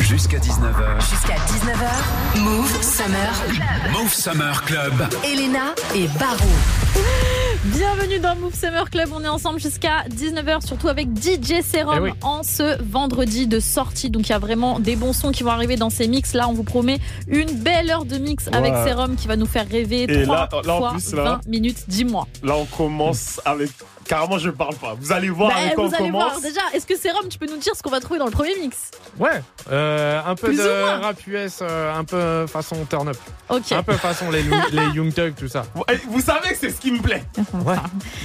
Jusqu'à 19h. Jusqu'à 19h, Move Summer Move Summer Club. Elena et Barou. Bienvenue dans Move Summer Club, on est ensemble jusqu'à 19h, surtout avec DJ Serum Eh oui. en ce vendredi de sortie. Donc il y a vraiment des bons sons qui vont arriver dans ces mix. Là, on vous promet une belle heure de mix avec Ouais. Serum qui va nous faire rêver Et 3 là- là, en fois plus, là- 20 minutes, dis-moi. Là, on commence avec. Carrément, je parle pas. Vous allez voir Bah, avec quoi vous on allez commence. voir, déjà, est-ce que Serum, tu peux nous dire ce qu'on va trouver dans le premier mix? Ouais, euh, un peu Plus de rap US, euh, un peu façon turn up, Ok. un peu façon les, les Young Thug, tout ça. Eh, vous savez que c'est ce qui me plaît. Ouais.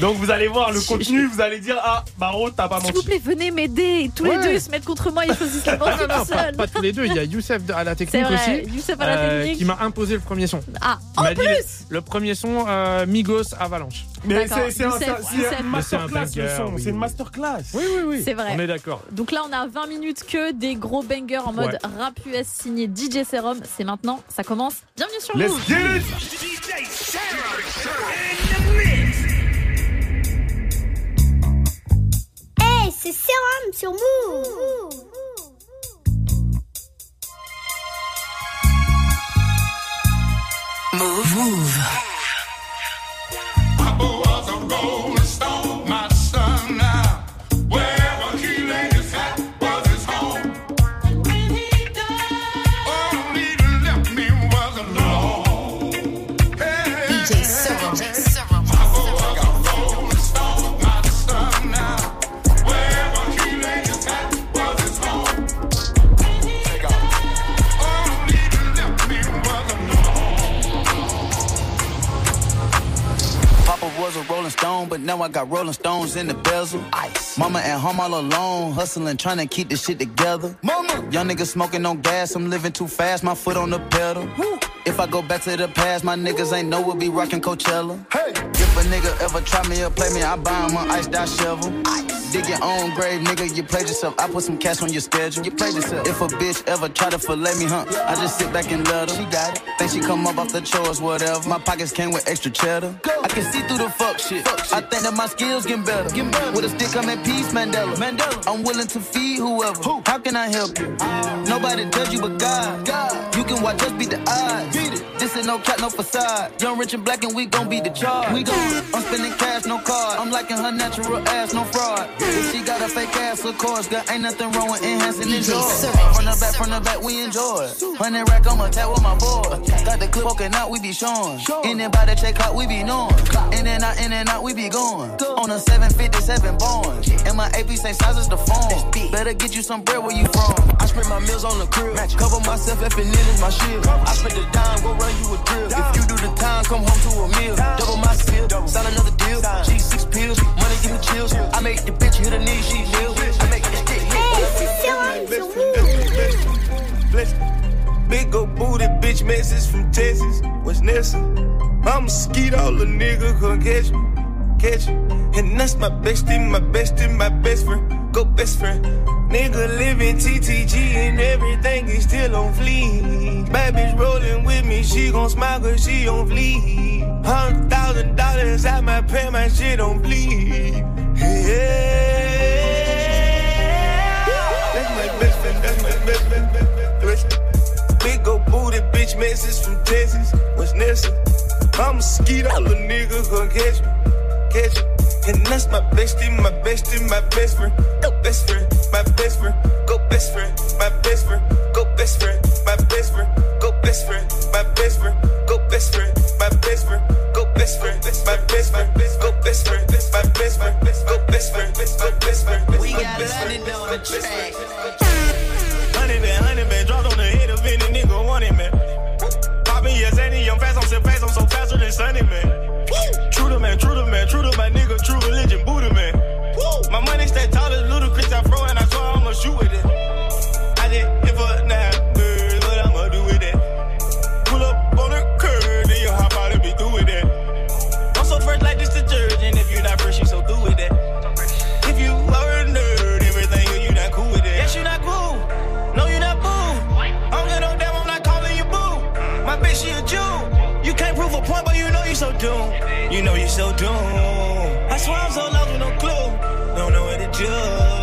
Donc, vous allez voir le Je- contenu, vous allez dire Ah, Baro, t'as pas S'il vous menti. plaît, venez m'aider. Tous les deux, ils se mettent contre moi, ils choisissent la morceau non, non, tout pas, pas tous les deux. Il y a Youssef à la technique vrai, aussi, Youssef à la euh, technique. qui m'a imposé le premier son. Ah, en plus Le premier son, euh, Migos Avalanche. Mais c'est un- un- masterclass le banger, son. oui. C'est une masterclass. Oui, oui, oui. C'est vrai. On est d'accord. Donc là, on a 20 minutes que des gros bangers en mode Ouais. rap US signé DJ Serum. C'est maintenant, ça commence. Bienvenue sur Let's Move. get it! C'est Serum sur Move. Move. Move. Was a rolling stone, but now I got rolling stones in the bezel. Ice. Mama at home all alone, hustling, trying to keep this shit together. Mama. Young nigga smoking on gas, I'm living too fast, my foot on the pedal. If I go back to the past, my niggas ain't know we'll be rocking Coachella. Hey. If a nigga ever try me or play me, I buy him an iced out shovel. Dig your own grave, nigga, you played yourself. I put some cash on your schedule. You played yourself. If a bitch ever try to fillet me, huh? I just sit back and let her. She got it. Think she come up off the chores, whatever. My pockets came with extra cheddar. Go. I can see through the fuck shit. I think that my skills getting better. With a stick, I'm at peace, Mandela. Mandela. I'm willing to feed whoever. Who? How can I help you? Oh. Nobody judge you but God. God. You can watch us beat the odds. This ain't no cat, no facade. Young, rich, and black, and we gon' be the charge. We gon' I'm spending cash, no card. I'm liking her natural ass, no fraud. If she got a fake ass, of course, girl, ain't nothing wrong with enhancing the joy. From the back, from the back, we enjoy. Hundred rack, I'ma tap with my boy. Got the clip poking out, we be showing. In and by the check out, we be knowing. In and out, in and out, we be going. On a 757 born. And my AP same size as the phone. Better get you some bread where you from. I spend my meals on the crib. Cover myself, if it is my shield. I spend the dime, go run you a drill. If you do the time, come home to a meal. Double my skill, sign another deal. G6 pills, money give me chills. I make the bitch hit her knees, she live. I make the stick Hey, c'est Serum sur Mouv'. Big old booty bitch message from Texas. What's Nessa? I'm a skeet all the nigga come catch me. Catch me. And that's my bestie, my bestie, my best friend. Go best friend. Nigga living TTG and everything is still on fleek. Bad bitch rolling with me, she gon' smile cause she on fleek. Hundred thousand dollars out my pay, my shit on bleed. Yeah. That's my best friend, that's my best friend. Best friend. Big old booty bitch message from Texas. What's Nessa? I'm a skeet all the nigga gon' catch me. Catch me. And that's my bestie, my bestie, my best friend. Go best friend, my best friend. Go best friend, my best friend. Go best friend, my best friend. Go best friend, my best friend. Go best friend, my best friend. Go best friend, my best friend. Go best friend, my best friend. Go best friend, go best friend. We got it on the track. Honey man, dropped on the head of any nigga want it, man. Poppin' yes, any, I'm fast, I'm so fast, I'm so faster than Sunny, man. True to man, true to man, true to my nigga, true religion, so doomed. You know you so doomed. I swear I'm so lost with no clue. Don't know what to do.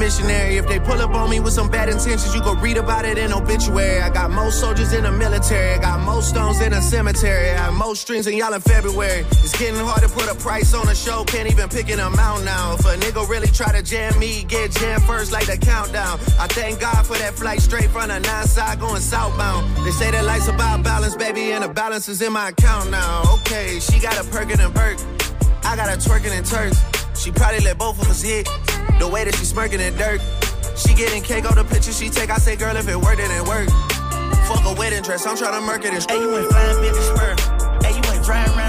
Missionary. If they pull up on me with some bad intentions, you go read about it in obituary. I got most soldiers in the military. I got most stones in a cemetery. I have most strings in y'all in February. It's getting hard to put a price on a show. Can't even pick an amount now. If a nigga really try to jam me, get jammed first like the countdown. I thank God for that flight straight from the nine side going southbound. They say that life's about balance, baby, and the balance is in my account now. Okay, she got a perkin' and perk. I got a twerking in Turks. She probably let both of us hit. The way that she smirking in dirt. She getting cake on the picture she take. I say, girl, if it worked, it ain't work. Fuck a wedding dress. I'm trying to murk it Hey, you ain't flying bitch spur. Hey, you ain't driving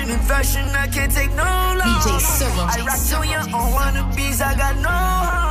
In fashion, I can't take no loss. DJ. I rock till you on wannabes, I got no heart.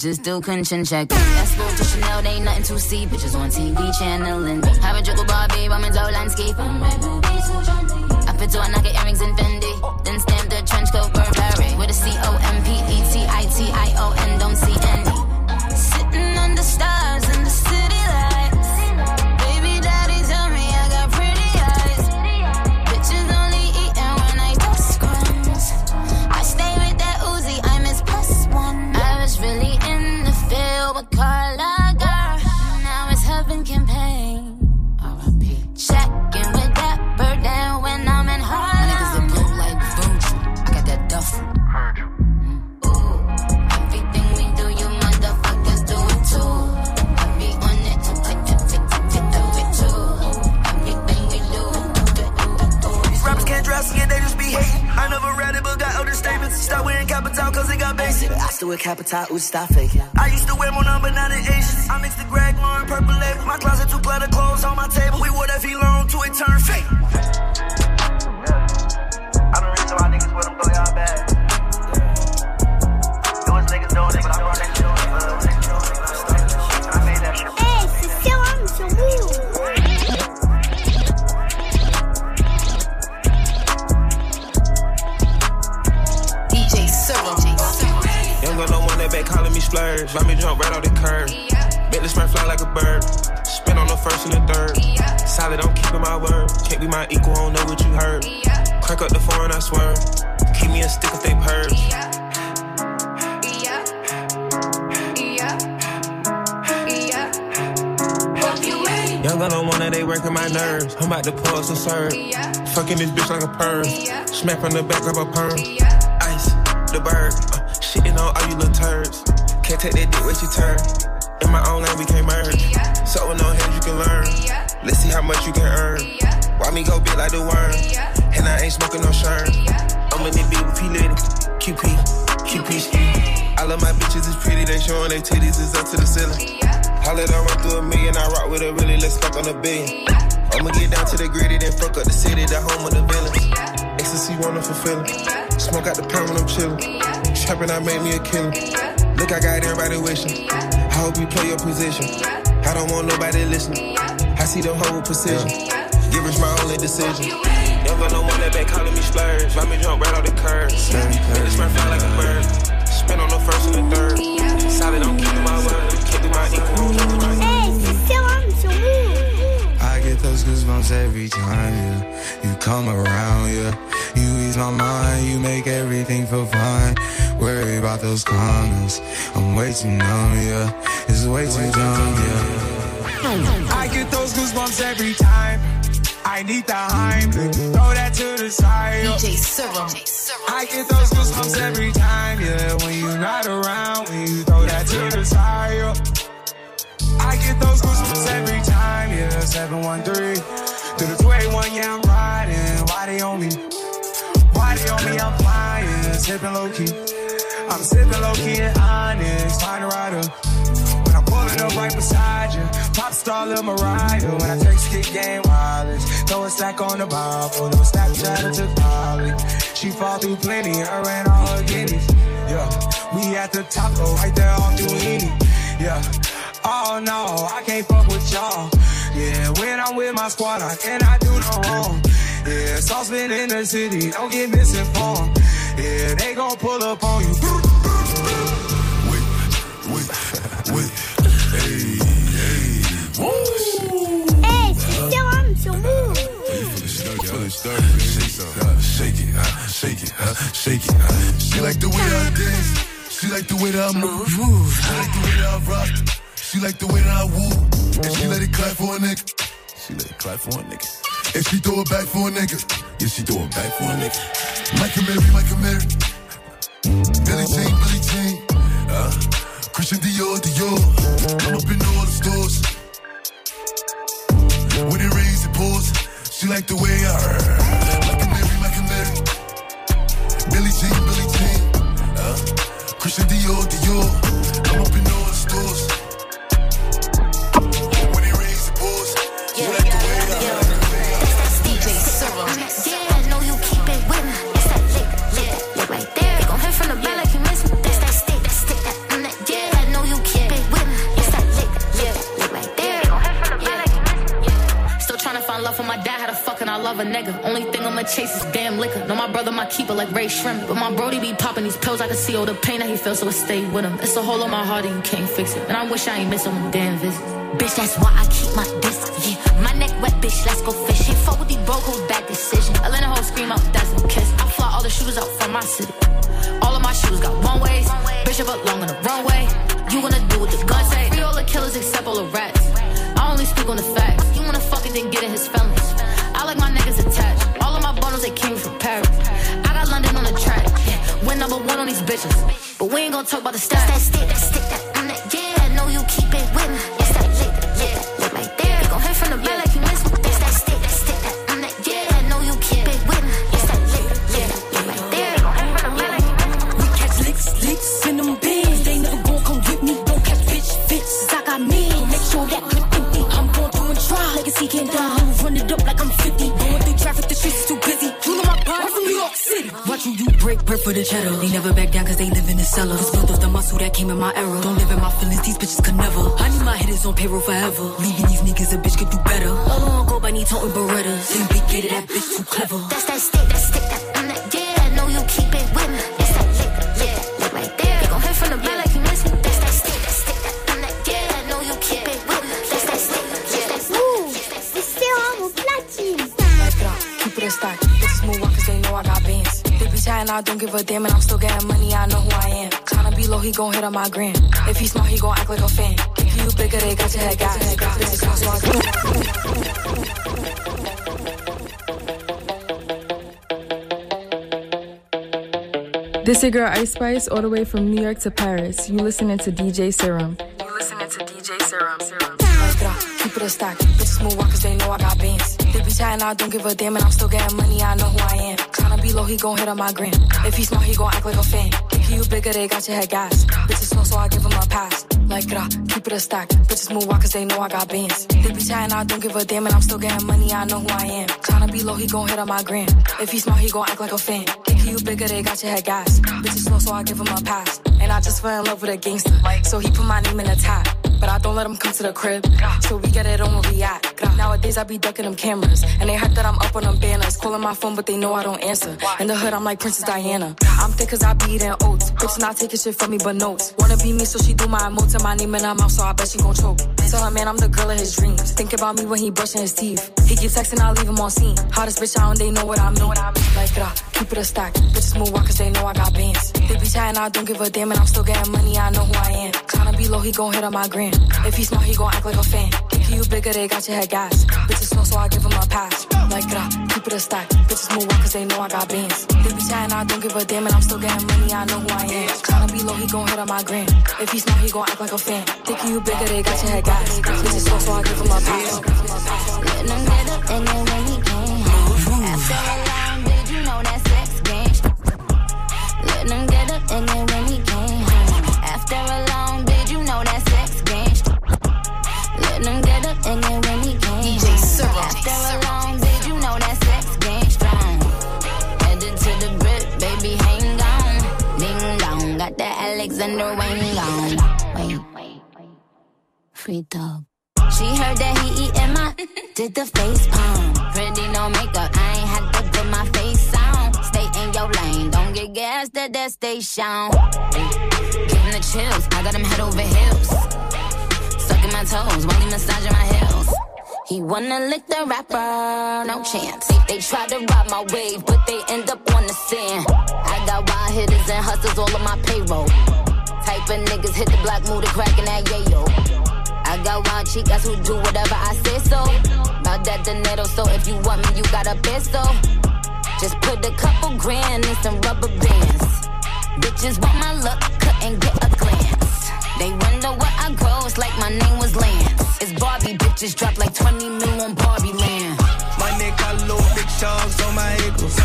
Still couldn't chin check. That's go to Chanel, they ain't nothing to see. Bitches on TV channeling. Have a joke with Barbie, I'm in landscape. I fit to a knock earrings in stop faking. From the back of a perm. Ice, the bird. Uh, shitting on all you little turds. Can't take that dick with your turn. In my own lane, we can't merge. So with no hands, you can learn. Let's see how much you can earn. Why me go big like the worm? And I ain't smoking no shirt. I'm in the beat with P Litty. QP, QP. I love my bitches, it's pretty. They showing their titties is up to the ceiling. Holla I run through a million, I rock with a really, let's fuck on a billion. chillin'. Trappin', I made me a killer. Look, I got everybody wishing. I hope you play your position. I don't want nobody listening. I see them hoe with precision. Give us my only decision. Never no one that back calling me splurge. Let me jump right off the curb. And it's my fly like a bird. Spin on the first and the third. Solid, I'm keeping my word. Keeping my equal. Get those goosebumps every time, yeah. You come around, yeah. You ease my mind, you make everything feel fine. Worry about those comments. I'm way too numb, yeah. It's way too dumb, yeah. I get those goosebumps every time. I need the Heimlich. Throw that to the side. DJ Serum. I get those goosebumps every time, yeah. When you're not around, when you throw that to the side. I get those goosebumps every time, yeah. 713 to the 281, yeah, I'm riding. Why they on me? They on me? I'm flying, sipping low key. I'm sipping low key and honest, find a rider. When I'm pulling up right beside you, pop star Lil Mariah. When I text kick game wireless, throw a stack on the Bible, no Snapchat or to Molly. She fall through plenty, her and all her guineas. Yeah, we at the top though, right there off Duini. Yeah. Oh no, I can't fuck with y'all. Yeah, when I'm with my squad, I cannot do no wrong. Yeah, saucepan in the city, don't get misinformed. Yeah, they gon' pull up on you. Hey, c'est Serum sur Mouv'. Shake it, shake it, shake it. She like the way I dance. She like the way that I move. She like the way that I rock. She like the way that I woo. And she let it clap for a nigga. She let it clap for a nigga. And she throw it back for a nigga. Yeah, she throw it back for a nigga. Michael Mary, Michael Mary. Billy Jean, Billy Jean. Uh, Christian Dior, Dior. I'm up in all the stores. When it rains, it pours. She like the way I Michael Mary, Michael Mary. Billy Jean, Billy Jean. Uh, Christian Dior, Dior. I'm up in all the stores. Chase is damn liquor. Know my brother, my keeper, like Ray Shrimp. But my brody be popping these pills. I can see all the pain that he feels, so I stay with him. It's a hole in my heart and you can't fix it. And I wish I ain't missing them damn visits. Bitch, that's why I keep my distance. Yeah, my neck wet, bitch, let's go fishing. Fuck with these broke hoes, bad decision. I let a whole scream out, that's no kiss. I fly all the shooters out from my city. All of my shooters got one ways. Bishop up long on the runway. You wanna do what the gun say? Free all the killers except all the rats. I only speak on the facts. You wanna fuck it, then get in his feelings. I like my niggas attached. They came from Paris. I got London on the track. Yeah, win number one on these bitches. But we ain't gonna talk about the stats. That stick, that stick, that mm, that. Yeah, I know you keep it with me. For the cheddar. They never back down cause they live in the cellar. Just built off the muscle that came in my era. Don't live in my feelings, these bitches could never. I need my hitters on payroll forever. Leaving these niggas, a bitch could do better. All on go by need toting Berettas. Then big gated, that bitch too clever. That's that stick, that Chatting, I don't give a damn, and I'm still getting money, I know who I am. Tryna be low, he gon' hit on my gram. If he smart, he gon' act like a fan. If you bigger, they got your head gas. Bitches gon' swag. This your girl Ice Spice, all the way from New York to Paris. You listening to DJ Serum. You listening to DJ Serum. Serum. Keep it a stock. Bitches move on cause they know I got bands. They be chatting, I don't give a damn, and I'm still getting money, I know who I am. Be low, he gon' hit on my gram. If he smart, he gon' act like a fan. If you bigger, they got your head gas. Bitches slow, so I give him a pass. Like gra, keep it a stack. Bitches move on cause they know I got bands. They be chatting, I don't give a damn, and I'm still getting money, I know who I am. Tryna be low, he gon' hit on my gram. If he smart, he gon' act like a fan. If you bigger, they got your head gas. Bitches slow, so I give him a pass. And I just fell in love with a gangster. So he put my name in the top. But I don't let him come to the crib. So we get it on where we at. Nowadays I be ducking them cameras. And they hype that I'm up on them banners. Calling my phone, but they know I don't answer. In the hood, I'm like Princess Diana. I'm thick cause I be eating oats. Bitch not taking shit from me but notes. Wanna be me, so she do my emotes and my name in her mouth, so I bet she gon' choke. Tell her, man, I'm the girl of his dreams. Think about me when he brushing his teeth. He keep texting, I leave him on scene. Hottest bitch out, and they know what I mean. Like, uh, keep it a stack. Bitches move on, cause they know I got bands. They be chatting, I don't give a damn, and I'm still getting money, I know who I am. Tryna be low, he gon' hit on my gram. If he smart, he gon' act like a fan. Thinking you bigger, they got your head gas. Bitches slow, so I give him a pass. Like, uh, keep it a stack. Bitches move on, cause they know I got bands. They be chatting, I don't give a damn, and I'm still getting money, I know who I am. Tryna be low, he gon' hit on my gram. If he smart, he gon' act like a fan. Think you bigger, they got your head gas. Bitches slow, so I give him a pass. Let them get up and then when he came home. After a long day, you know that sex game. Let them get up and then when he came home. After a long day, you know that sex game. Let them get up and then when he came DJ home. Syrup. Alexander Wang on. Wait. Free dog. She heard that he eating my did the face palm. Pretty no makeup, I ain't had to put my face on. Stay in your lane, don't get gassed at that station. Getting the chills, I got him head over heels. Sucking my toes while he massaging my heels. He wanna lick the rapper, no chance. They, try to ride my wave, but they end up on the sand. I got wild hitters and hustlers all on my payroll. Type of niggas hit the block, move the crack in that yayo. I got wild chicas who do whatever I say so. About that dinero, so if you want me, you gotta peso. Just put a couple grand in some rubber bands. Bitches want my look, couldn't get a glance. They wonder what I grow, it's like my name was Lance. It's Barbie, bitches drop like 20 mil on Barbie land. My neck got little big sharks on my ankles.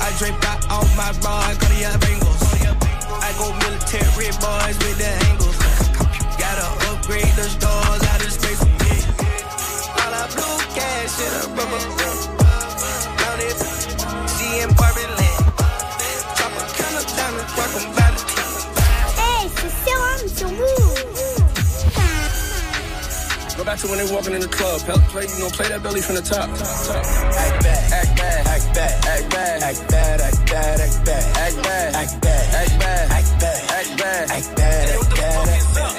I drape out all my bras, Cartier bangles. I go military boys with the angles. Gotta upgrade the stars out of space. All that blue cash in a rubber. Down it, see in Barbie land. Drop a kind of diamond, rock 'em by the Hey, c'est Serum sur Mouv'. Go back to when they walking in the club. Help play, you know, play that belly from the top. top. Act bad, act bad, act bad, act bad, act bad, act bad, act bad, act bad, act bad, act bad, act bad, act bad, act bad, act bad, act bad.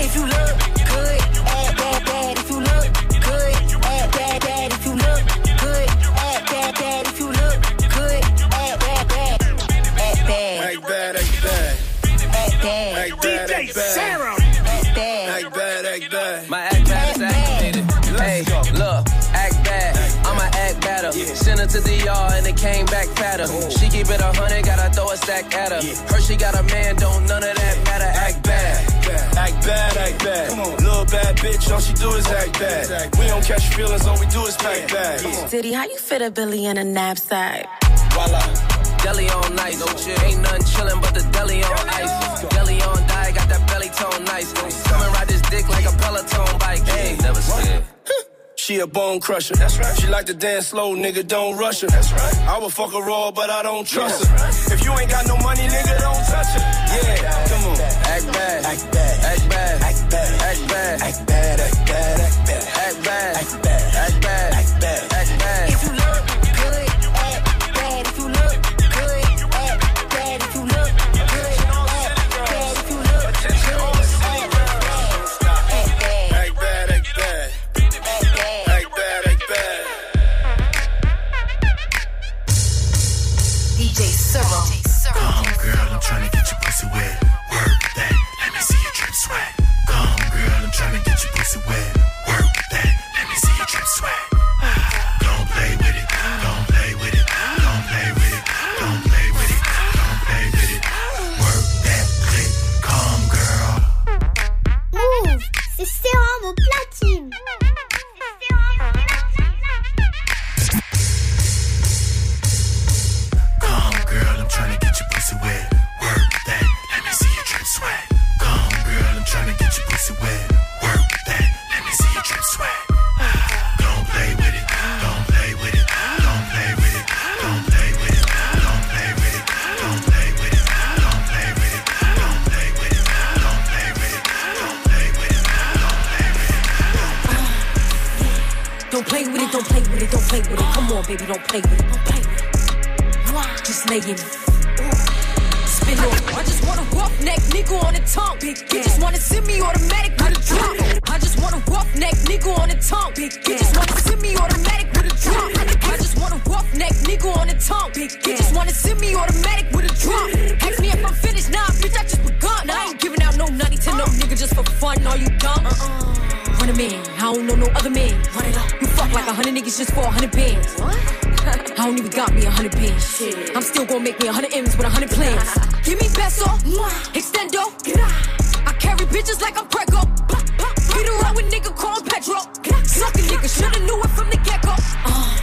If you look good, act bad, bad. If you look good, act bad, bad. If you look good, act bad, bad. If you look good, act bad, bad. Act bad, Act bad, act bad, act bad. act bad, act bad. Act bad. Act bad, Sent her to the yard and it came back fatter. She keep it a hundred, gotta throw a stack at her. Her she got a man, don't none of that matter. Act bad. Act bad, act bad. Come on. Little bad bitch, all she do is act bad. We don't catch feelings, all we do is pack bags. Diddy, how you fit a Billy in a knapsack? Voila. Deli on nice. Ain't nothing chillin' but the deli on ice. Deli on diet, got that belly tone nice. Come and ride this dick like a Peloton bike. Hey, never scared. She a bone crusher. That's right. She like to dance slow, nigga, don't rush her. That's right. I would fuck her raw, but I don't trust her. If you ain't got no money, nigga, don't touch her. Yeah, come on. Act bad. Act bad. Act bad. Act bad. Act bad. Act bad. Act bad. Act bad. Act bad. Act bad. On, baby, don't play with it. Don't play with it. Just lay in it. Spin it. I just want a rough neck nigga on the tongue. Big you just want to send me automatic with a drop. I just want a rough neck nigga on the tongue. Big you just want to send me automatic with a drop. I just want a rough neck nigga on the tongue. Big you just want to send me automatic with a drop. Ask me if I'm finished, nah, bitch, I just begun. I ain't giving out no nutty to no nigga just for fun. Are you dumb? Uh-uh. uh-uh. Run a man, I don't know no other man. Run it up. You fuck like a hundred niggas just for a hundred bands. I don't even got me a hundred bands. I'm still gonna make me a hundred M's with a hundred plans. Give me peso, extendo. I carry bitches like I'm Prego. Beat around with nigga called Petro. Suck a nigga, shoulda knew it from the get go. Uh,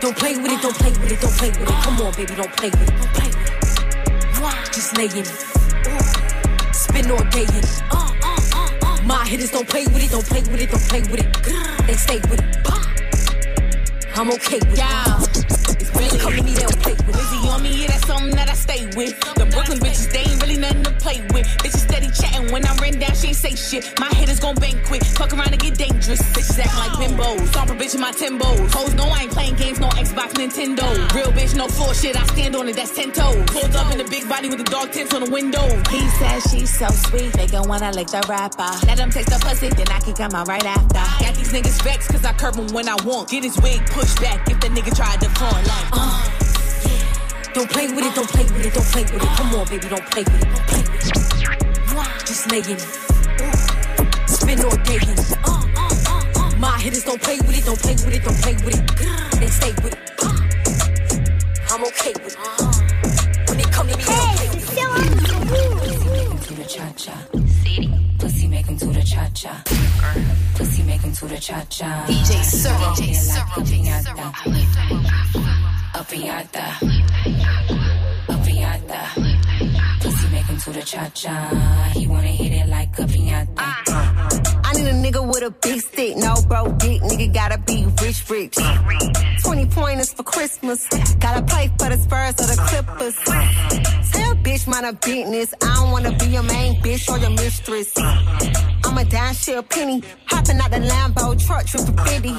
don't play with it, don't play with it, don't play with it. Come on, baby, don't play with it, don't play with it. Just lay in it. Spin all day in it. My hitters don't play with it, don't play with it, don't play with it. They stay with it. I'm okay with it. Come me, they don't play with it. Busy on me, yeah, that's something that I stay with. The Brooklyn bitches, they ain't really nothing to play with. Bitches steady chatting when I'm written down, she ain't say shit. My hitters gon' bang quick, fuck around and get dangerous. Bitches acting like bimbos, stomp a bitch in my Timbos. Hoes know I ain't playing games, no Xbox, Nintendo. Real bitch, no floor shit, I stand on it, that's 10 toes. Pulled up in the big body with the dog tints on the window. He says she's so sweet, they gon' wanna lick the rapper. Let him taste the pussy, then I can come out right after. Got these niggas vexed, cause I curb them when I want. Get his wig pushed back if the nigga try to front like, uh. Don't play with it, don't play with it, don't play with it. Come on, baby, don't play with it, don't play with it. Just laying it. Spin all day in it. My hitters don't play with it, don't play with it, don't play with it. They stay with it. I'm okay with it. When they come to me, they don't play with it. to the cha cha. Pussy make him to the cha cha. Pussy make him to the cha cha. DJ Serum. Up yada. To the cha cha. He wanna hit it like a piñata. I need a nigga with a big stick, no bro dick. Nigga gotta be rich, rich. 20 pointers for Christmas. Gotta play for the Spurs or the Clippers. Tell bitch mind a business. I don't wanna be your main bitch or your mistress. I'm a down shit penny. Hopping out the Lambo truck, triple 50.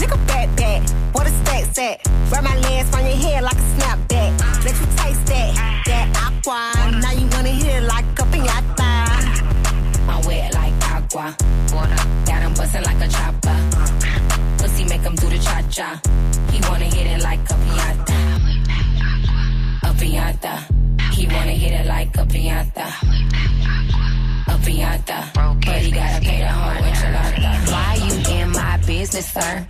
Nigga back back, what a stack at? Wrap my legs on your head like a snapback. Let you taste that, that aqua. Now you wanna it like a piñata. I'm wet like agua. Got him bustin' like a chopper. Pussy make him do the cha cha. He wanna hit it like a piñata. A piñata. He wanna hit it like a piñata. A piñata. But he gotta pay the whole enchilada. Why you in my business, sir?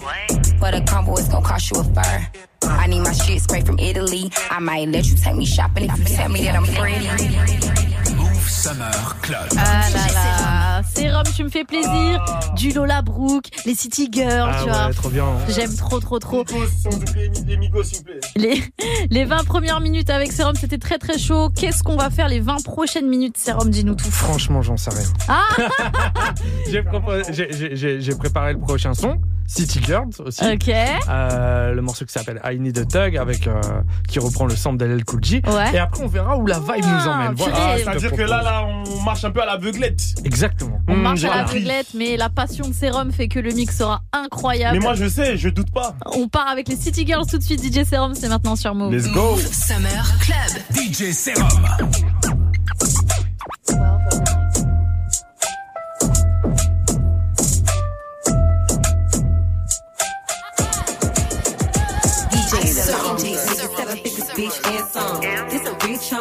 For a combo, it's gonna cost you a fur. I need my shit straight from Italy. I might let you take me shopping if you tell me that I'm pretty. Mouv' Summer Club. Ah là là, Sérum, tu me fais plaisir. Du Lola Brooke, les City Girls, Ah tu ouais, vois. trop bien. J'aime trop, trop, trop. Sans oublier les Migos, s'il vous plaît. Les, les 20 premières minutes avec Sérum, c'était très, très chaud. Qu'est-ce qu'on va faire les 20 prochaines minutes, Sérum Dis-nous tout. Franchement, j'en sais rien. Ah J'ai proposé- j'ai- j'ai- j'ai- j'ai préparé le prochain son, City Girls aussi. Ok. Euh, le morceau qui s'appelle I Need a Tug avec euh, qui reprend le sample d'LL Cool J. Ouais. Et après on verra où la vibe nous emmène. Voilà. Ah, C'est-à-dire que là, là, on marche un peu à l'aveuglette. Exactement. On Mmh, marche à voilà. l'aveuglette, mais la passion de Sérum fait que le mix sera incroyable. Mais moi, je sais, je doute pas. On part avec les City Girls tout de suite. DJ Sérum, c'est maintenant sur Move. Let's go. Summer Club. DJ Serum.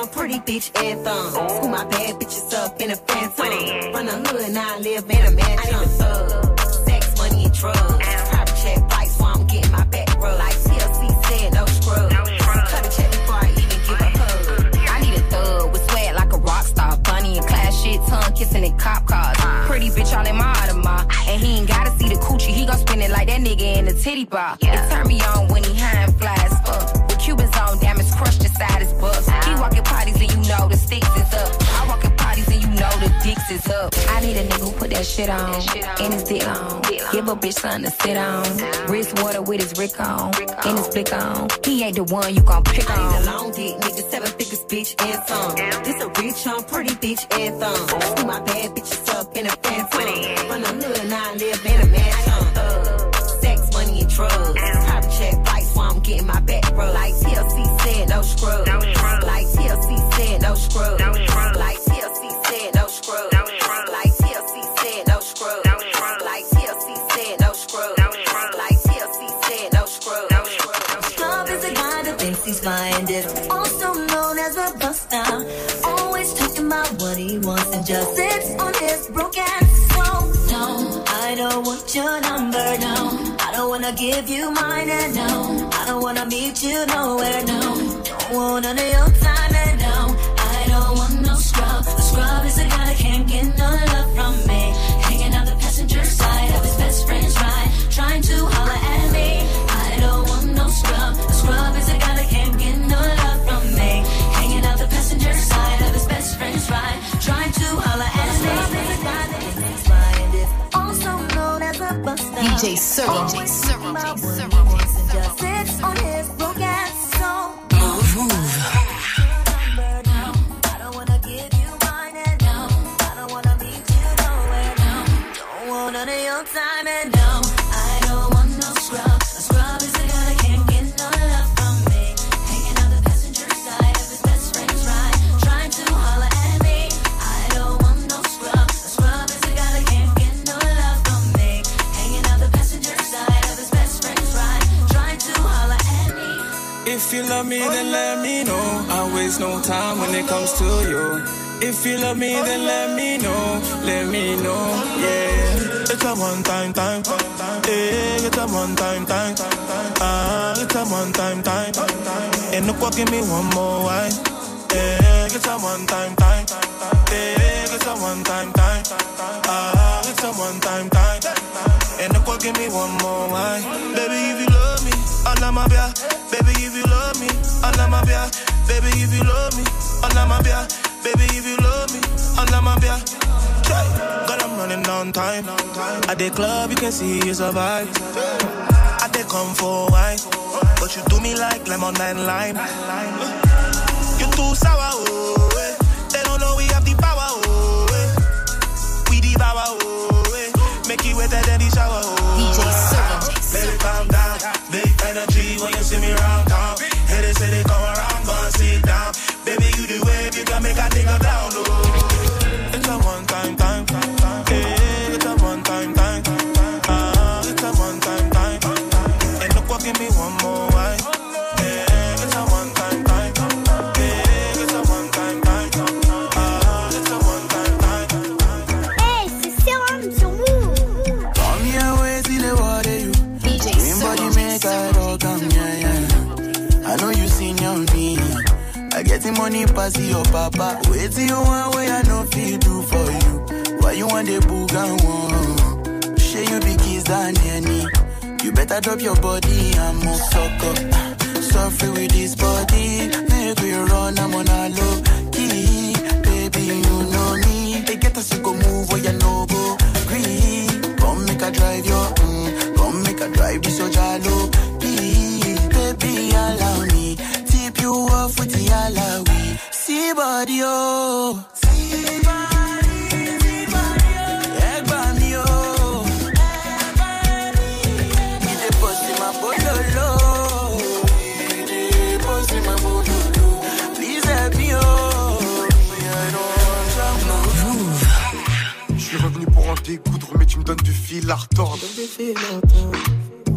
I'm pretty bitch, anthem. School my bad bitches up in a phantom. Run a hood, now I live in a mansion. I need a thug. Sex, money, and drugs. Private check flights while I'm getting my back rubbed. Like TLC said, no scrubs. Cut a check before I even give a hug. I need a thug with swag like a rock star. Funny and class shit, tongue kissing in cop cars. Uh. Pretty bitch all in my Audemars. And he ain't gotta see the coochie, he gon' spin it like that nigga in the titty bar. Yeah. It turn me on when he high and fly as fuck. With Cubans on, damage crushed inside his bust. He walking parties and you know the sticks is up. I walk in parties and you know the dicks is up. I need a nigga who put that shit on. And his dick on. Give a bitch something to sit on. Wrist water with his Rick on. And his blick on. He ain't the one you gon' pick I on. need a long dick, nigga, seven figures, bitch, and some. This a rich, I'm pretty bitch, and thumb. School my bad bitches up in a phantom. Run a hood, now I live in a mansion. Uh, sex, money, and drugs. Private check flights while I'm getting my back rubbed. Like minded, also known as a buster. Always talking about what he wants and just sits on his broken soul. No, I don't want your number. No, I don't wanna give you mine. And no, I don't wanna meet you nowhere. No, don't want none of your time. And no, I don't want no scrub. The scrub is a guy that can't get no love from me. DJ Servo. DJ Servo. Love me, then let me know. I waste no time when it comes to you. If you love me, then let me know. Let me know, yeah. It's a one time time, eh? It's a one time time, ah, it's a one time time. And look what give me one more wine, eh? It's a one time time, eh? It's a one time time, ah, it's a one time time. And look what give me one more wine, baby. If you love Allah my bia. Baby, if you love me, Allah my bia. Baby, if you love me, Allah my bia. Baby, if you love me, Allah my bia. God, I'm running down time. At the club, you can see you survive. I they come for wine, but you do me like lemon and lime. Pass your papa. Wait till you want way I know feel do for you. Why you want the book and one? Share you be kiss than any. You better drop your body and move suck up. Suffer with this body. Make we run, I'm on a low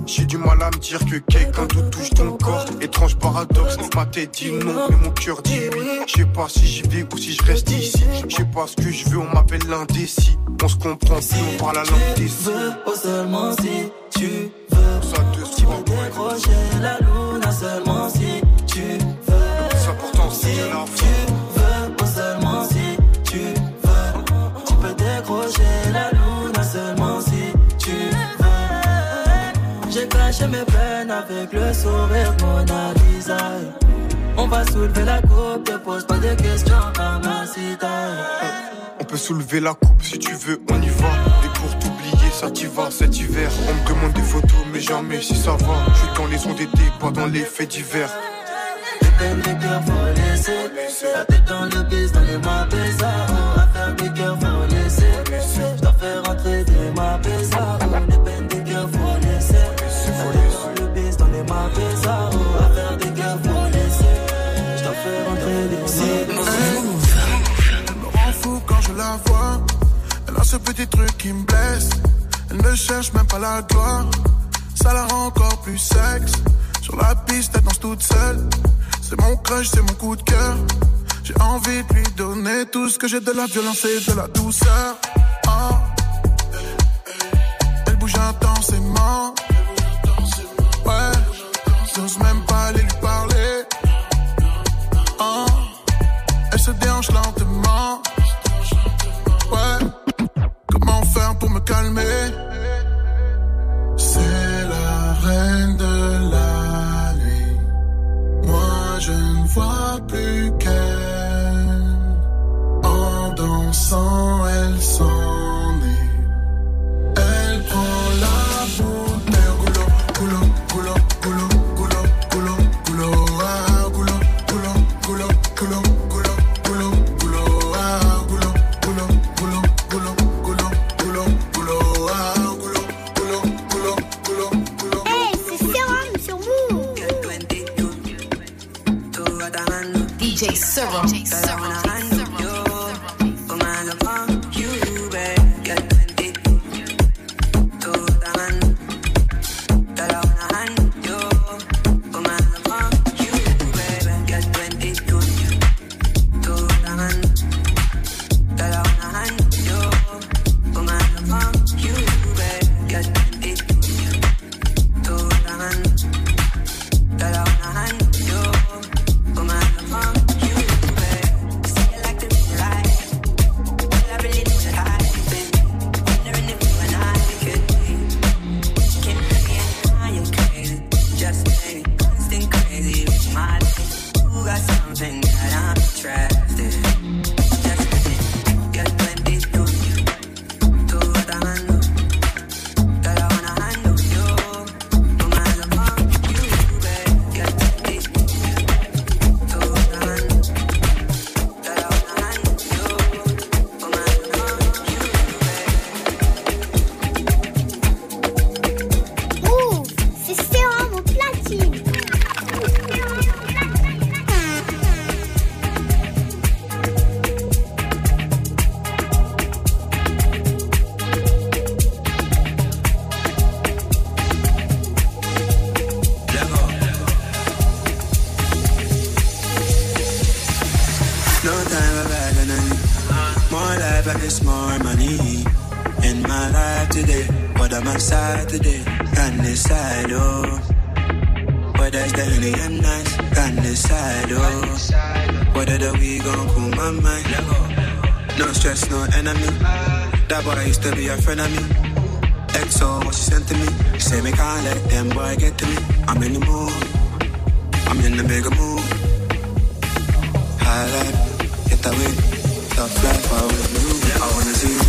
J'ai du mal à me dire que quelqu'un d'autre touche ton corps. Étrange paradoxe, ma tête dit non, mais mon cœur dit oui. Je sais pas si j'y vais ou si je reste ici. Je sais pas ce que je veux, on m'appelle l'indécis. On se comprend si on parle la langue des Mona Lisa on va soulever la coupe te pose pas de questions mamacita On peut soulever la coupe si tu veux, on y va. Et pour t'oublier, ça t'y va cet hiver. On me demande des photos, mais jamais si ça va. Je suis dans les ondes d'été, pas dans les faits divers. peines des cœurs, faut laisser. La tête dans le bis, dans les mains bizarres. ce petit truc qui me blesse. Elle ne cherche même pas la gloire, ça la rend encore plus sexe. Sur la piste, elle danse toute seule. C'est mon crush, c'est mon coup de cœur. J'ai envie de lui donner tout ce que j'ai de la violence et de la douceur. curriculum Saturday, on the side, oh. But that's the honey and nights, on the side, oh. Whether the we gon' cool my mind. No stress, no enemy. That boy used to be a friend of me. XO, what she sent to me. Say me can't let them boy get to me. I'm in the mood. I'm in the bigger mood. High life, get that way. Tough life, I. I wanna see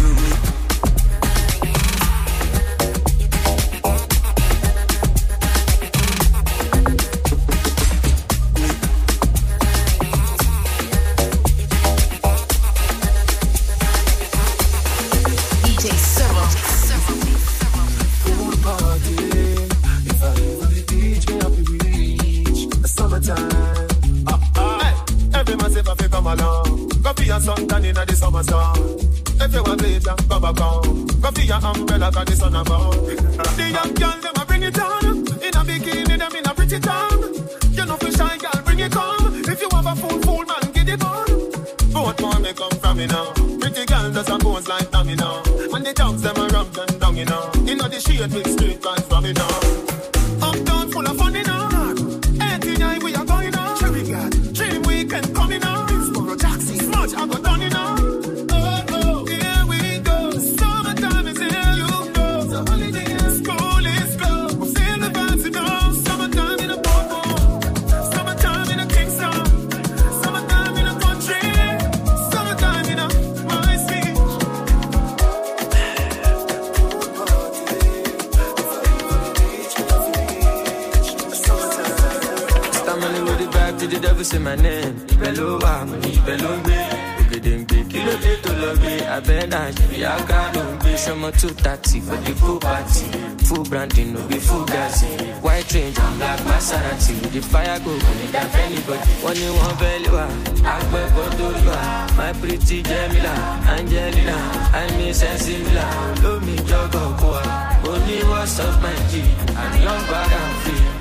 be i'm young but I'm.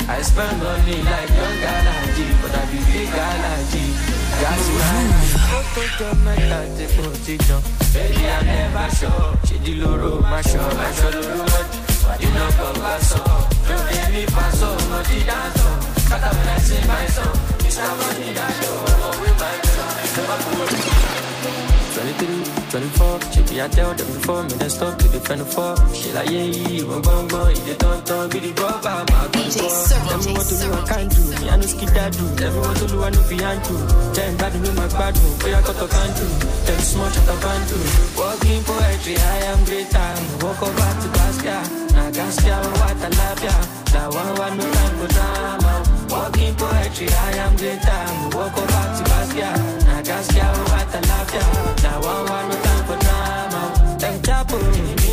I spend money like young Galaji, but I be big Galaji. Iná kan bá sọ. Lóde mi fa sọ, mo ti dá sọ. Kátà mi láti ṣe máa sọ. Mr. Money jọ. Never go. 23, 24, she be a tell them before me, then stop to the fall. She like, yeah, yeah, bong, you the ton ton, be the rubber, DJ Tell me what to do, I can't do. Me, I know skid that do. Tell me what to do, I know fi hand to. Ten bad me, my bad room, boy, I got to can do. Ten small shut up and do. Walking poetry, I am greater. Walk over to Basquiat. Now Gaskia, what I love ya. Now one, one, no time for drama. Walking poetry, I am greater. Walk over to Basquiat. Now I love. Now one, one, time for drama. Them chapo,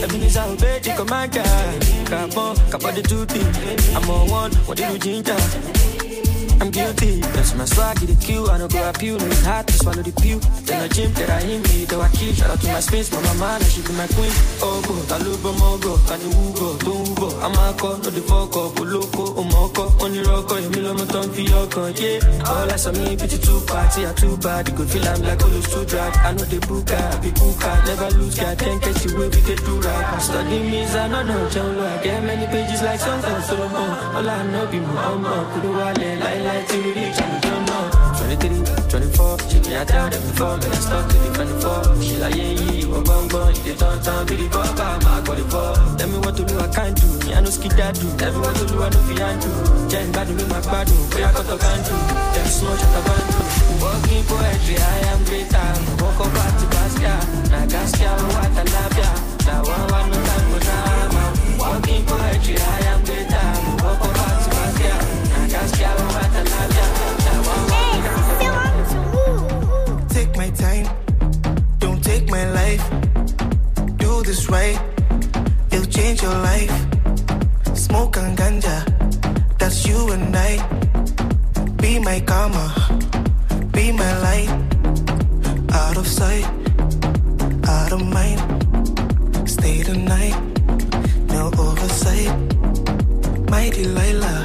Ebenezer obey the commander. Capon, capo the two things. I'm on one, what do you ginger? I'm guilty. That's my swag, the queue. I don't go appeal. No, it's hard to swallow the pew. Then the gym that I hit me, though I kill. Shout out to my space, my mama, she be my queen. Oh, go, Talubo, Mogo, Kani Ugo, Tumbo. I'm a no the fuck up, Oloko, Omoko, only Rocco, Emilio Moton, Fioko, yeah. All I saw me, pity two party, I too bad. You could feel I'm like Olu too drag. I know the booker, I be booker, never lose, God, 10 case you will be the do right. Study me, I know, no, John, I get many pages like some so Solomon. All I know, be my own, Kudu Wale, like, like, till we reach, I don't know. 23, 24, she be a tell before, me, I stop to the 24. She like, yeah, you a bong bong, you the ton ton, be the bumper, my body fall. Tell me what to do, I can't do, me, I know skid do. Tell me what to do, I know fi hand do. Jen bad with my bad do, I got to can do. Them small shut up and do. Walking poetry, I am greater. Walk up back to Basquiat, now Gaskia, what I love ya. Now one, one, no time for drama. Walking poetry, I am greater. My life. Do this right, it'll change your life. Smoke and ganja, that's you and I. Be my karma, be my light. Out of sight, out of mind. Stay the night, no oversight. My Delilah,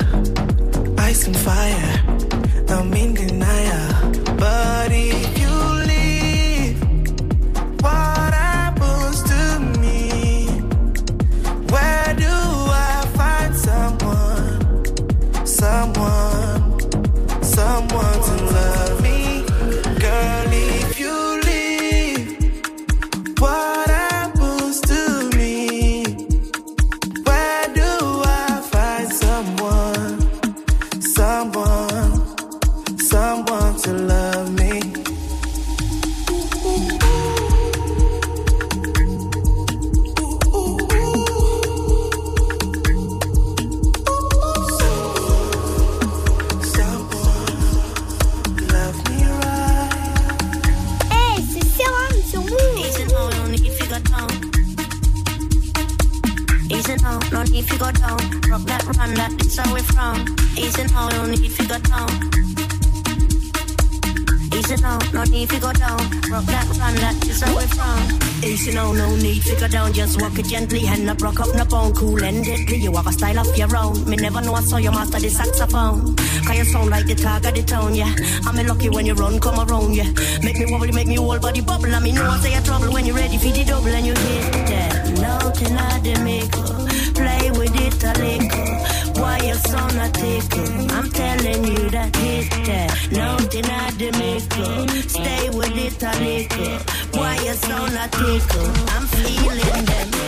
ice and fire. I'm in denial. But Now, no need to go down. Rock that run, that is how we from. Easy now, no need to go down. Easy now, no need to go down. Rock that run, that is how we from. Easy now, no need to go down. Just walk it gently and not rock up, no bone. Cool and deadly, you have a style of your own. Me never know I saw you master the saxophone. Cause you sound like the talk of the town, yeah. I'm lucky when you run, come around, yeah. Make me wobble, make me whole body bubble. I mean, know I say you trouble when you're ready for the double and you hit that. Nothing I make Play with it a little. Why you so not tickle? I'm telling you that hit that. Nothing I the make Stay with it a little. Why you so not tickle? I'm feeling that.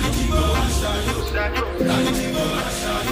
If you go and shadow, and if you go and shadow, shadow,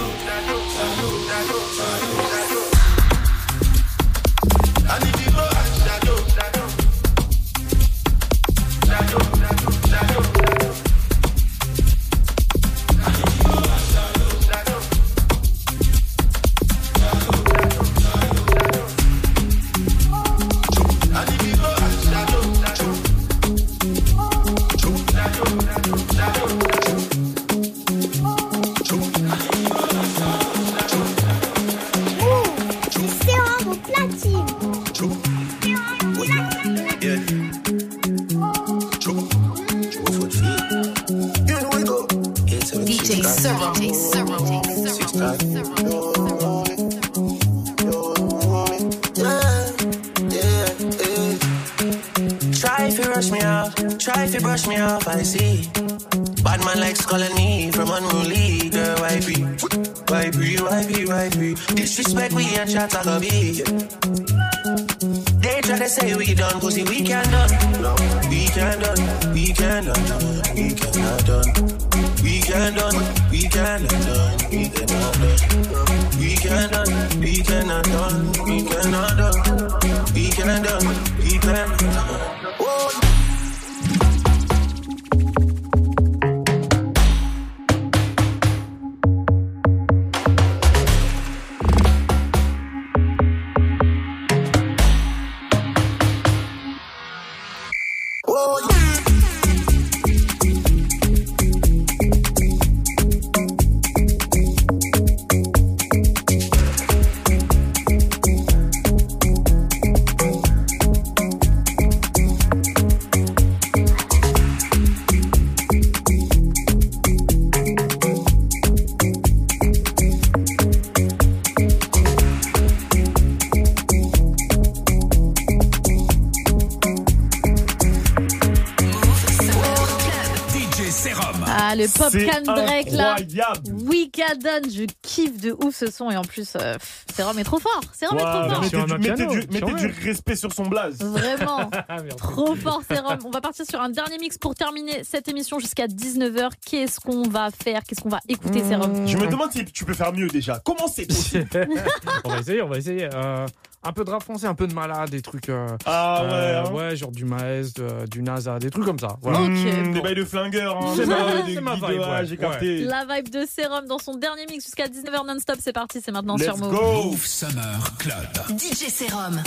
Ah, le pop C'est can break là. incroyable. Wicadon, je kiffe de ouf ce son et en plus, euh, pff, Serum est trop fort. Serum est trop Wow, fort. mettez du, mettez piano, du- sur mettez un- du respect sur son blaze. Vraiment. Merci. Trop fort, Serum. On va partir sur un dernier mix pour terminer cette émission jusqu'à 19h. Qu'est-ce qu'on va faire? Qu'est-ce qu'on va écouter, Serum Je me demande si tu peux faire mieux déjà. Comment c'est possible? On va essayer, on va essayer. Euh, un peu de rap français, un peu de malade, des trucs. euh, Ah ouais, euh, hein. ouais, genre du Maes, de- du NASA, des trucs comme ça. Voilà. Ok, Mmh, bon. Des bails de flingueurs, hein. C'est ma- des c'est ma guides, vibe, ouais, ouais. J'ai capté. La vibe de Serum dans son dernier mix jusqu'à 19h non-stop. C'est parti, c'est maintenant Let's sur Move. go. Move Summer Club. DJ Serum.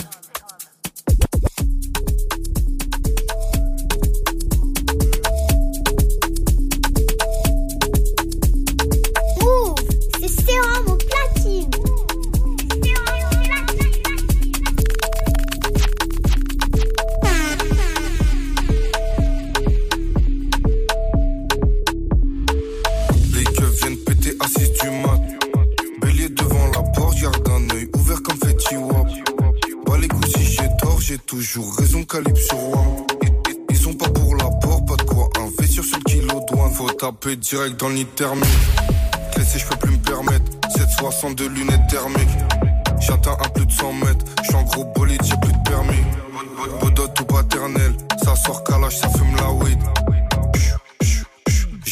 Move, c'est sérum au platine. Toujours raison, sur one. Ils- sont pas pour l'apport, pas de quoi investir sur le kilo douane. Faut taper direct dans thermique. Laissez, je peux plus me permettre. 762 lunettes thermiques. J'atteins à plus de 100 mètres. J'suis en gros bolide, j'ai plus de permis. Bodot ou paternel. Ça sort calage, ça fume la weed.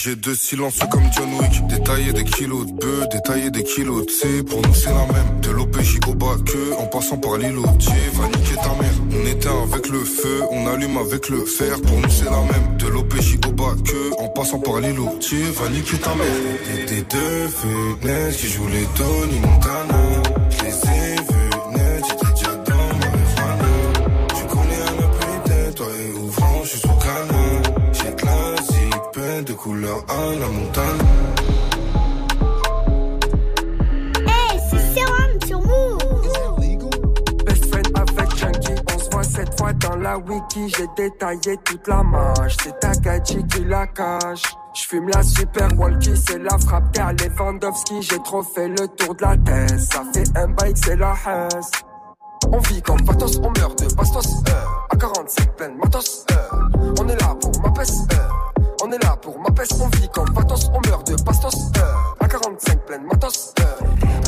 J'ai deux silencieux comme John Wick. Détailler des kilos de bœufs, détailler des kilos de C. Pour nous, c'est la même. De l'OPJ au bas que, en passant par l'îlot. va niquer ta mère. On éteint avec le feu, on allume avec le fer. Pour nous, c'est la même. De l'OPJ au bas que, en passant par l'îlot. va niquer ta mère. Des, deux fenêtres qui jouent les Tony Montana. À la montagne. Hey, c'est sérum sur Move. Best friend avec Junkie, on se voit cette fois dans la wiki, j'ai détaillé toute la marche. C'est Takagi qui la cache. J'fume la super walkie, c'est la frappe terre Lewandowski. J'ai trop fait le tour de la tête. Ça fait un bike, c'est la Hesse. On vit comme Patos, on meurt de Bastos. Euh, à 45 pleine matos. Euh, on est là pour ma peste. Euh, on est là pour ma peste. On vit comme Patos, on meurt de Bastos. Euh, à 45 pleine matos. Euh,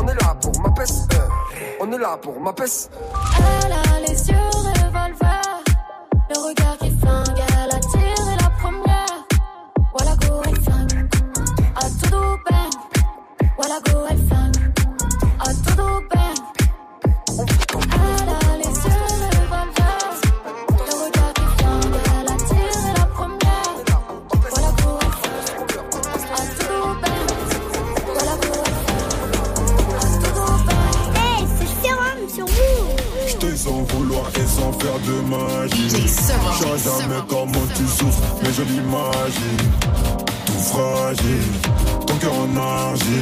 on est là pour ma peste. Euh, on est là pour ma peste. Elle a les yeux revolver, le regard qui flingue, elle a tiré la première. Voilà go, elle flingue, à tout bang. Voilà go, elle flingue, et sans faire de magie. Je sais jamais comment tu souffres, mais je l'imagine. Tout fragile, ton cœur en argile.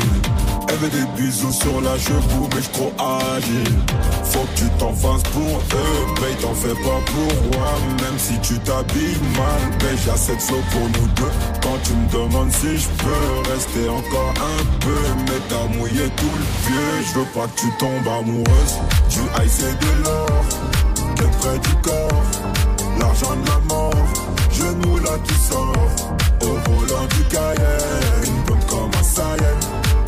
Elle veut des bisous sur la cheveux, mais je trop agile. Faut que tu t'en fasses pour eux, mais t'en fais pas pour moi. Même si tu t'habilles mal, mais j'ai flow pour nous deux. Quand tu me demandes si je peux rester encore un peu, mais t'as mouillé tout le pied. Je veux pas que tu tombes amoureuse du ice et de l'or. T'es près du corps, l'argent de la mort. Genou là qui sort, au volant du Cayenne. Bonne comme un Saiyan,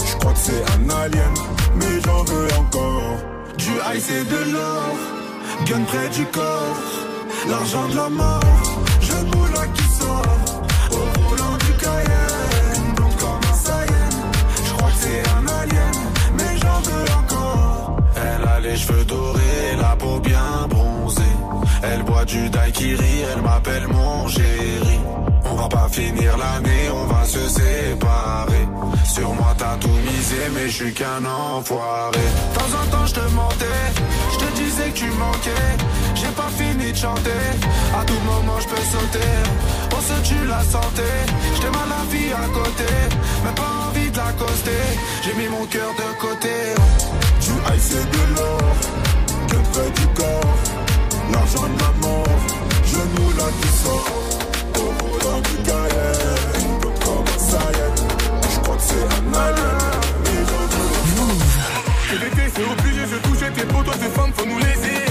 je crois que c'est un alien, mais j'en veux encore. Du ice et de l'or, gun près du corps, l'argent de la mort. Genou là qui sort, au volant du Cayenne. Bonne comme un Saiyan, je crois que c'est un alien, mais j'en veux encore. Elle a les cheveux dorés, Du daiquiri, elle m'appelle mon chéri. On va pas finir l'année, on va se séparer. Sur moi t'as tout misé, mais je suis qu'un enfoiré. De temps en temps je te mentais, je te disais que tu manquais. J'ai pas fini de chanter, à tout moment je peux sauter. On se tue la santé, j't'ai mal la vie à côté. Mais pas envie de l'accoster, j'ai mis mon cœur de côté. Du ice et de l'or, que près du corps, l'argent de la mort, genou là qui sort, au volant du Cayenne, comme un Saiyan, je crois que c'est un alien, mais j'en veux l'été, c'est obligé, je touche tes potos de femmes, faut nous laisser.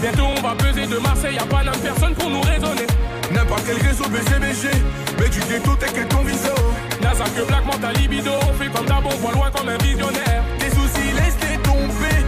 Bientôt on va peser de Marseille, y'a pas d'âme, personne pour nous raisonner. N'importe quel réseau BCBG, mais du ghetto t'inquiète ton viso. Nasa que Black ta libido, on fait comme d'hab, on voit loin comme un visionnaire. Tes soucis, laisse-les tomber,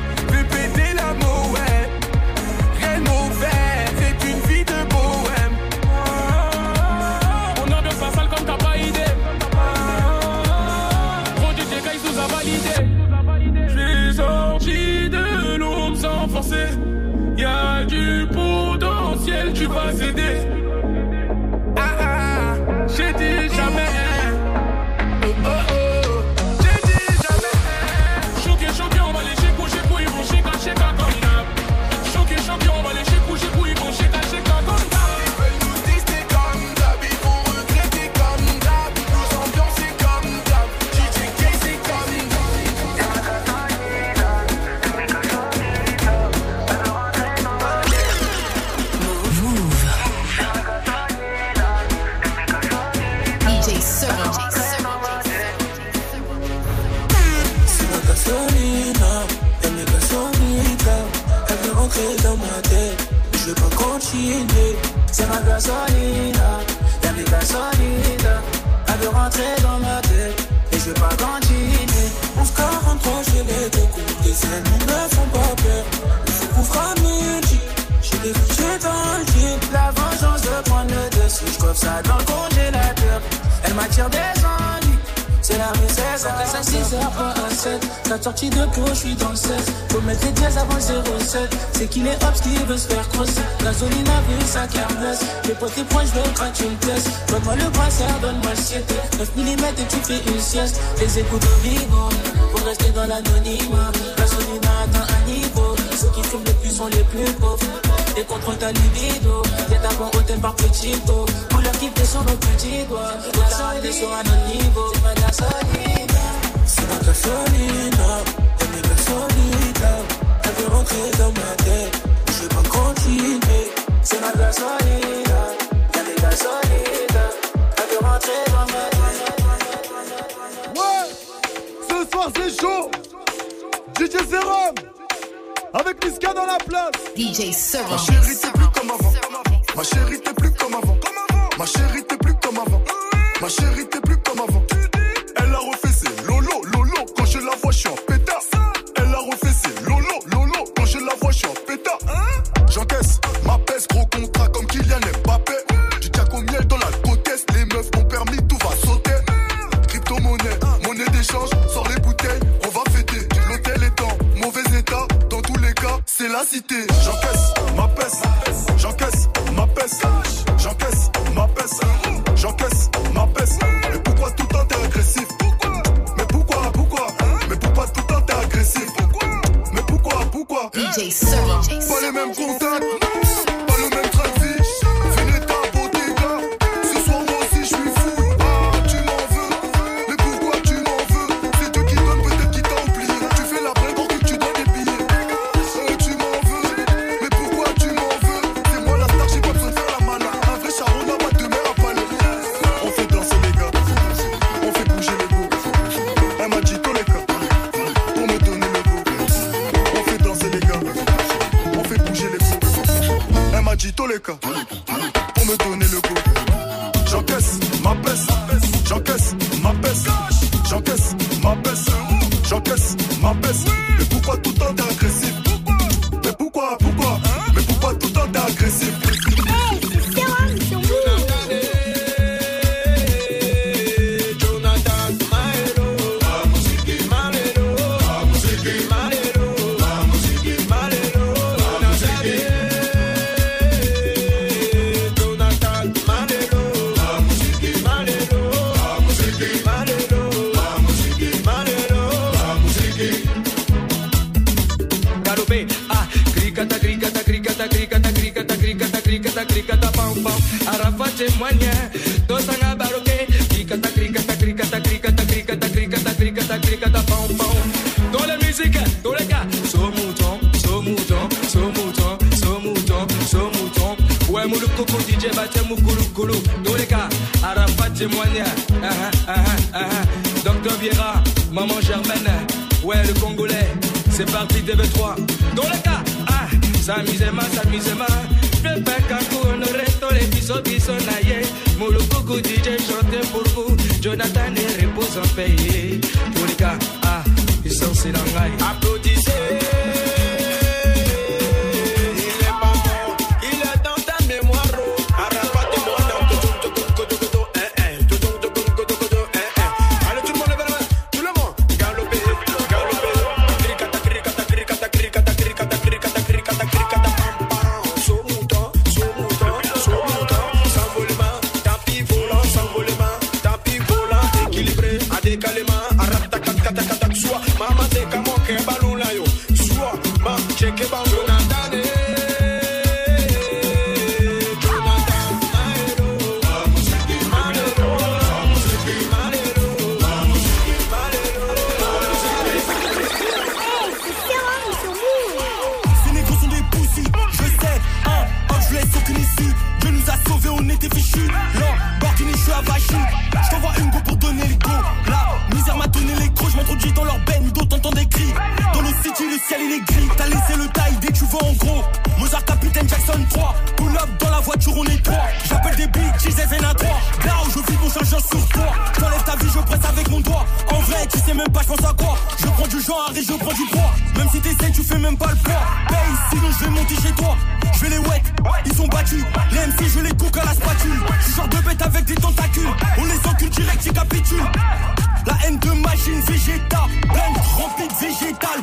Gasolina, elle est gasolina. Elle veut rentrer dans ma tête, et je veux pas continuer. 1143, je les découvre, les ennemis ne font pas peur. Il faut qu'on midi, j'ai des fichiers dans le jean. La vengeance de prendre le dessus, je ça dans le congélateur. Elle m'attire des ennuis. C'est la misère, ça reste à 6 heures, pas à 7. La sortie de pro, je suis dans le 16. Faut mettre les dièses avant le 07. C'est qu'il est hops qui veut se faire crosser. Gasoline a vu sa kermesse. Les potes et points, je veux craquer une pièce. Donne-moi le brassard, donne-moi le 7. 9 mm et tu fais une sieste. Les écoutes au vivo, pour rester dans l'anonymat. Gasoline a atteint un niveau. Ceux qui fument le plus sont les plus pauvres. Et contre ta libido, y'a d'abord hôtel par petit dos. Couleur qui sur nos petits doigts. Gasoline est sur un autre niveau. C'est c'est Ma chérie, t'es plus comme avant. Ma chérie, t'es plus comme avant. Ma chérie, t'es plus comme avant. My blessing. make the. quand je prends du poids. Même si t'essayes, tu fais même pas le poids. Paye, sinon je vais monter chez toi. Je vais les wet, ils ont battu. Les MC, je les cook à la spatule. Je genre de bête avec des tentacules. On les encule direct, j'y capitule. La haine de machine végétale, pleine remplie de végétal.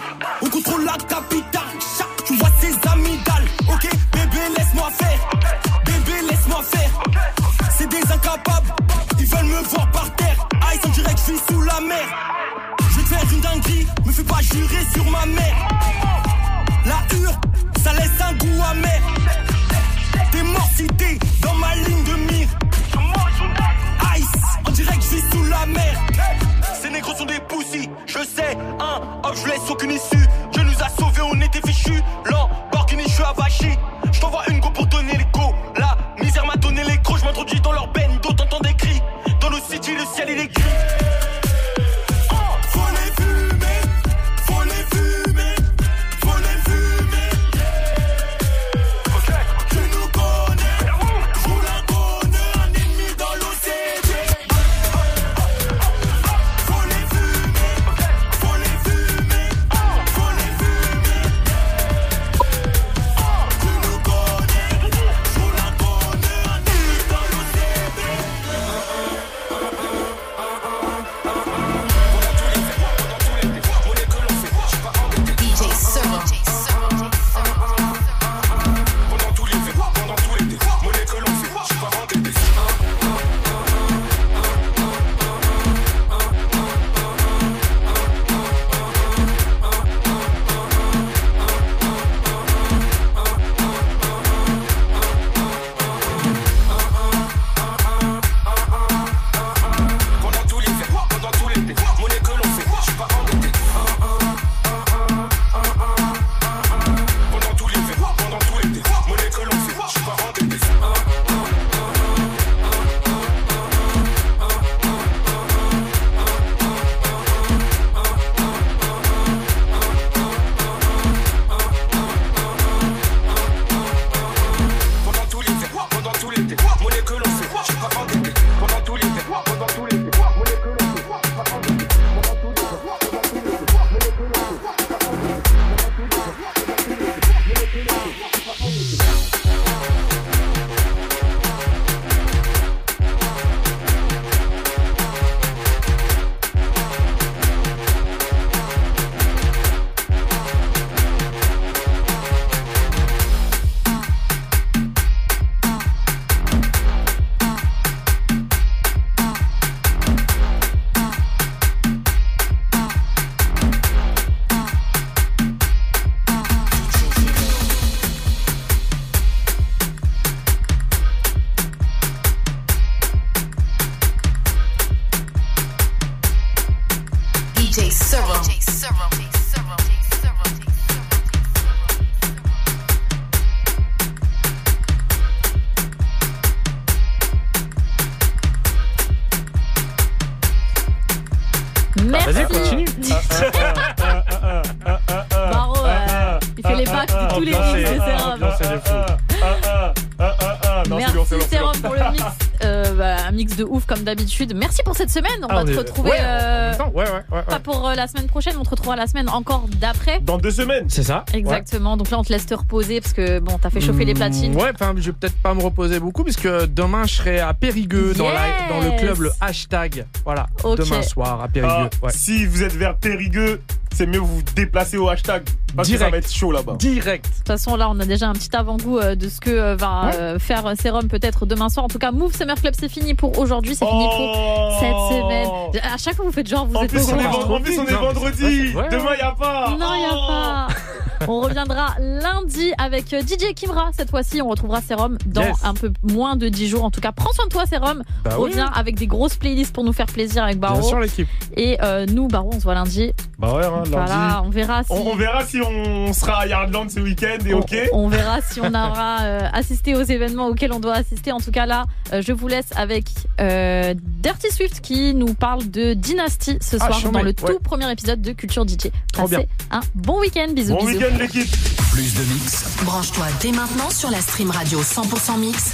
D'habitude. Merci pour cette semaine. On Ah, va on te est- retrouver. ouais, euh, même temps, ouais, ouais, ouais, ouais. Pas pour euh, la semaine prochaine, on te retrouvera la semaine encore d'après. Dans deux semaines. C'est ça. Exactement. Donc là, on te laisse te reposer parce que bon, t'as fait chauffer les platines. Mm, Ouais, enfin, je vais peut-être pas me reposer beaucoup puisque demain je serai à Périgueux dans, la- Yes. dans le club le hashtag. Voilà, demain soir à Périgueux. Ah, ouais. Si vous êtes vers Périgueux, c'est mieux vous déplacer au hashtag. Parce que ça Direct. va être chaud là-bas. Direct. De toute façon, là, on a déjà un petit avant-goût euh, de ce que euh, va euh, faire Serum peut-être demain soir. En tout cas, Move Summer Club, c'est fini pour aujourd'hui, c'est fini pour cette semaine. À chaque fois, vous faites genre, vous En êtes plus, au on est, en plus, on est vendredi. Demain, ouais. y a pas. Non, il Oh. a pas. On reviendra lundi avec euh, DJ Kimra. Cette fois-ci, on retrouvera Serum dans Yes. un peu moins de 10 jours. En tout cas, prends soin de toi, Serum. Bah oui. Avec des grosses playlists pour nous faire plaisir avec Baro. Bien sûr, l'équipe. Et euh, nous, Baro, on se voit lundi. Bah ouais, hein, lundi. Voilà, on verra si. On, on verra si on sera à Yardland ce week-end et ok. On verra si on aura euh, assisté aux événements auxquels on doit assister. En tout cas, là, euh, je vous laisse avec Dirty Swift qui nous parle de Dynasty ce Ah, soir dans le ouais. tout premier épisode de Culture DJ. Passez bien. un bon week-end. Bisous, Bon bisous. L'équipe. Plus de mix, Branche-toi dès maintenant sur la stream radio 100% mix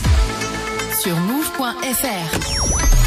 sur move.fr.